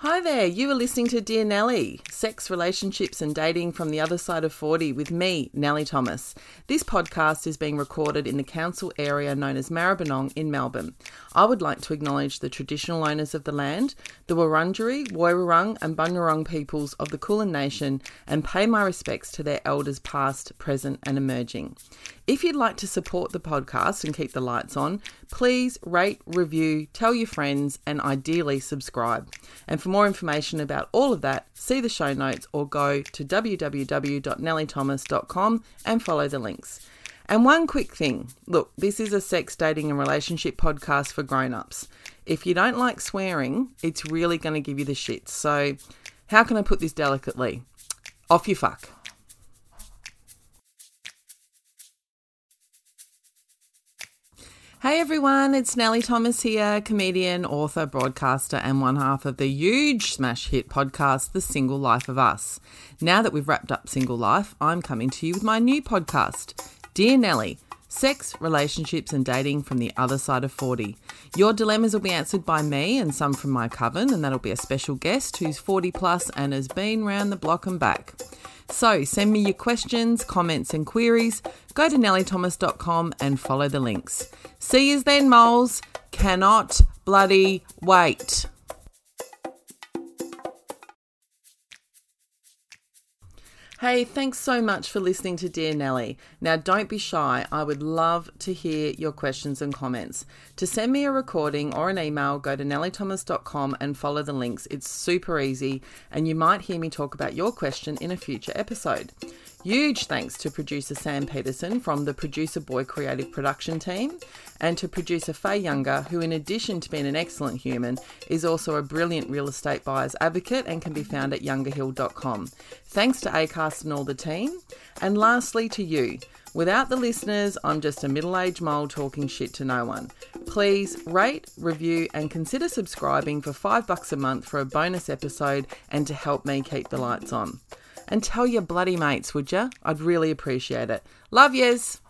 Hi there, you are listening to Dear Nelly, sex, relationships, and dating from the other side of 40 with me, Nelly Thomas. This podcast is being recorded in the council area known as Maribyrnong in Melbourne. I would like to acknowledge the traditional owners of the land, the Wurundjeri, Woiwurrung, and Bunurong peoples of the Kulin Nation, and pay my respects to their elders past, present, and emerging. If you'd like to support the podcast and keep the lights on, please rate, review, tell your friends, and ideally subscribe. And for more information about all of that, see the show notes or go to www.nellythomas.com and follow the links. And one quick thing look, this is a sex, dating, and relationship podcast for grown ups. If you don't like swearing, it's really going to give you the shits. So, how can I put this delicately? Off you fuck. Hey everyone, it's Nelly Thomas here, comedian, author, broadcaster, and one half of the huge smash hit podcast, The Single Life of Us. Now that we've wrapped up Single Life, I'm coming to you with my new podcast, Dear Nelly Sex, Relationships, and Dating from the Other Side of 40. Your dilemmas will be answered by me and some from my coven, and that'll be a special guest who's 40 plus and has been round the block and back. So send me your questions, comments, and queries. Go to nellythomas.com and follow the links. See you then, moles. Cannot bloody wait. Hey, thanks so much for listening to Dear Nelly. Now, don't be shy. I would love to hear your questions and comments. To send me a recording or an email, go to nellythomas.com and follow the links. It's super easy, and you might hear me talk about your question in a future episode. Huge thanks to producer Sam Peterson from the Producer Boy Creative Production team, and to producer Fahey Younger, who, in addition to being an excellent human, is also a brilliant real estate buyer's advocate and can be found at youngerhill.com. Thanks to ACAST and all the team. And lastly, to you. Without the listeners, I'm just a middle aged mole talking shit to no one. Please rate, review, and consider subscribing for five bucks a month for a bonus episode and to help me keep the lights on. And tell your bloody mates, would you? I'd really appreciate it. Love yous!